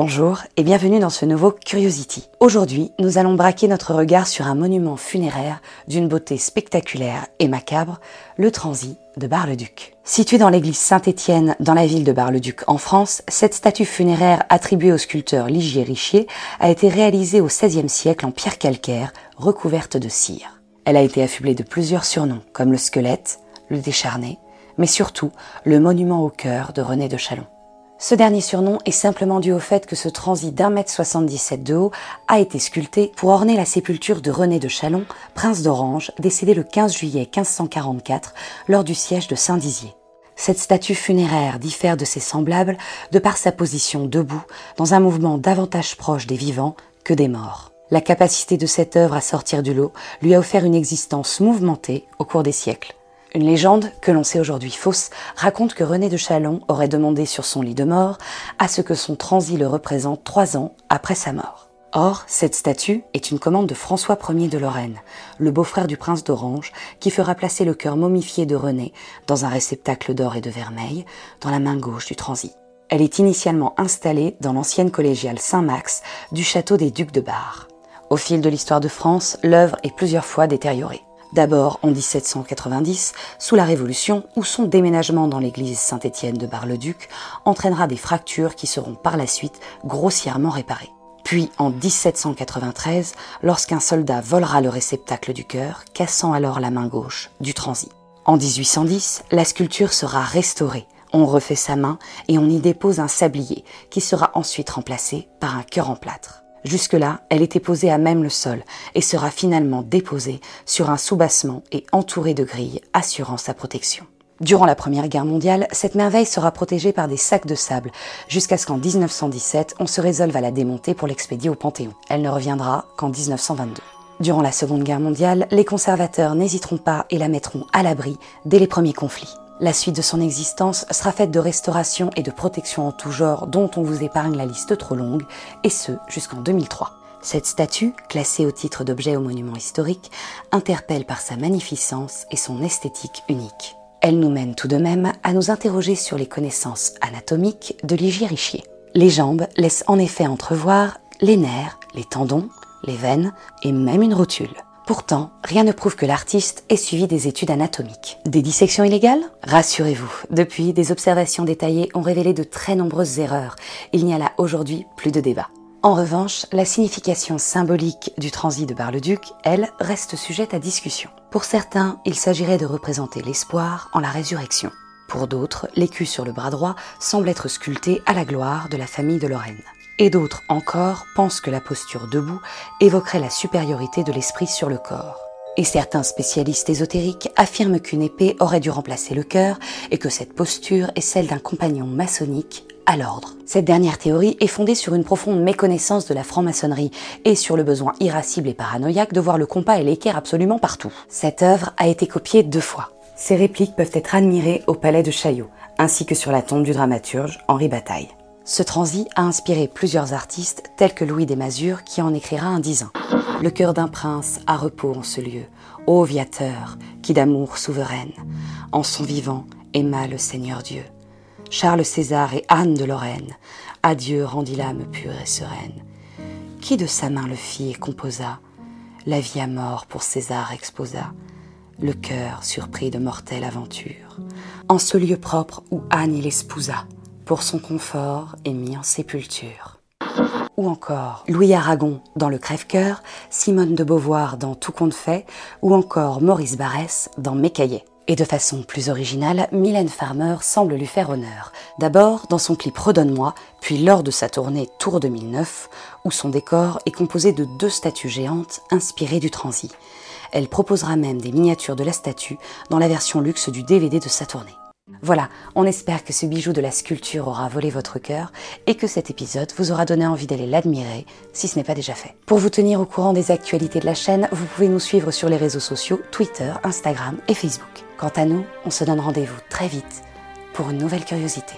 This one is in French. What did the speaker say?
Bonjour et bienvenue dans ce nouveau Curiosity. Aujourd'hui, nous allons braquer notre regard sur un monument funéraire d'une beauté spectaculaire et macabre, le transit de Bar-le-Duc. Situé dans l'église Saint-Étienne dans la ville de Bar-le-Duc en France, cette statue funéraire attribuée au sculpteur Ligier Richier a été réalisée au XVIe siècle en pierre calcaire recouverte de cire. Elle a été affublée de plusieurs surnoms comme le squelette, le décharné, mais surtout le monument au cœur de René de Chalon. Ce dernier surnom est simplement dû au fait que ce transit d'un mètre 77 de haut a été sculpté pour orner la sépulture de René de Chalon, prince d'Orange, décédé le 15 juillet 1544 lors du siège de Saint-Dizier. Cette statue funéraire diffère de ses semblables de par sa position debout dans un mouvement davantage proche des vivants que des morts. La capacité de cette œuvre à sortir du lot lui a offert une existence mouvementée au cours des siècles. Une légende, que l'on sait aujourd'hui fausse, raconte que René de Chalon aurait demandé sur son lit de mort à ce que son transit le représente trois ans après sa mort. Or, cette statue est une commande de François Ier de Lorraine, le beau-frère du prince d'Orange, qui fera placer le cœur momifié de René dans un réceptacle d'or et de vermeil dans la main gauche du transit. Elle est initialement installée dans l'ancienne collégiale Saint-Max du château des Ducs de Bar. Au fil de l'histoire de France, l'œuvre est plusieurs fois détériorée. D'abord en 1790, sous la Révolution, où son déménagement dans l'église Saint-Étienne de Bar-le-Duc entraînera des fractures qui seront par la suite grossièrement réparées. Puis en 1793, lorsqu'un soldat volera le réceptacle du cœur, cassant alors la main gauche du transit. En 1810, la sculpture sera restaurée. On refait sa main et on y dépose un sablier qui sera ensuite remplacé par un cœur en plâtre. Jusque-là, elle était posée à même le sol et sera finalement déposée sur un soubassement et entourée de grilles assurant sa protection. Durant la Première Guerre mondiale, cette merveille sera protégée par des sacs de sable, jusqu'à ce qu'en 1917, on se résolve à la démonter pour l'expédier au Panthéon. Elle ne reviendra qu'en 1922. Durant la Seconde Guerre mondiale, les conservateurs n'hésiteront pas et la mettront à l'abri dès les premiers conflits. La suite de son existence sera faite de restauration et de protection en tout genre dont on vous épargne la liste trop longue, et ce jusqu'en 2003. Cette statue, classée au titre d'objet au monument historique, interpelle par sa magnificence et son esthétique unique. Elle nous mène tout de même à nous interroger sur les connaissances anatomiques de Ligier Richier. Les jambes laissent en effet entrevoir les nerfs, les tendons, les veines et même une rotule. Pourtant, rien ne prouve que l'artiste ait suivi des études anatomiques. Des dissections illégales? Rassurez-vous, depuis, des observations détaillées ont révélé de très nombreuses erreurs. Il n'y a là aujourd'hui plus de débat. En revanche, la signification symbolique du transit de Bar-le-Duc, elle, reste sujette à discussion. Pour certains, il s'agirait de représenter l'espoir en la résurrection. Pour d'autres, l'écu sur le bras droit semble être sculpté à la gloire de la famille de Lorraine et d'autres encore pensent que la posture debout évoquerait la supériorité de l'esprit sur le corps. Et certains spécialistes ésotériques affirment qu'une épée aurait dû remplacer le cœur et que cette posture est celle d'un compagnon maçonnique à l'ordre. Cette dernière théorie est fondée sur une profonde méconnaissance de la franc-maçonnerie et sur le besoin irascible et paranoïaque de voir le compas et l'équerre absolument partout. Cette œuvre a été copiée deux fois. Ces répliques peuvent être admirées au palais de Chaillot, ainsi que sur la tombe du dramaturge Henri Bataille. Ce transi a inspiré plusieurs artistes tels que Louis Desmazures qui en écrira un disant. Le cœur d'un prince a repos en ce lieu, ô viateur, qui d'amour souveraine, en son vivant aima le Seigneur Dieu. Charles César et Anne de Lorraine, à Dieu rendit l'âme pure et sereine. Qui de sa main le fit et composa, la vie à mort pour César exposa, le cœur surpris de mortelle aventure, en ce lieu propre où Anne il espousa, pour son confort et mis en sépulture. Ou encore Louis Aragon dans Le Crève-Cœur, Simone de Beauvoir dans Tout compte fait, ou encore Maurice Barrès dans Mes cahiers. Et de façon plus originale, Mylène Farmer semble lui faire honneur. D'abord dans son clip Redonne-moi, puis lors de sa tournée Tour 2009, où son décor est composé de deux statues géantes inspirées du transi. Elle proposera même des miniatures de la statue dans la version luxe du DVD de sa tournée. Voilà, on espère que ce bijou de la sculpture aura volé votre cœur et que cet épisode vous aura donné envie d'aller l'admirer si ce n'est pas déjà fait. Pour vous tenir au courant des actualités de la chaîne, vous pouvez nous suivre sur les réseaux sociaux Twitter, Instagram et Facebook. Quant à nous, on se donne rendez-vous très vite pour une nouvelle curiosité.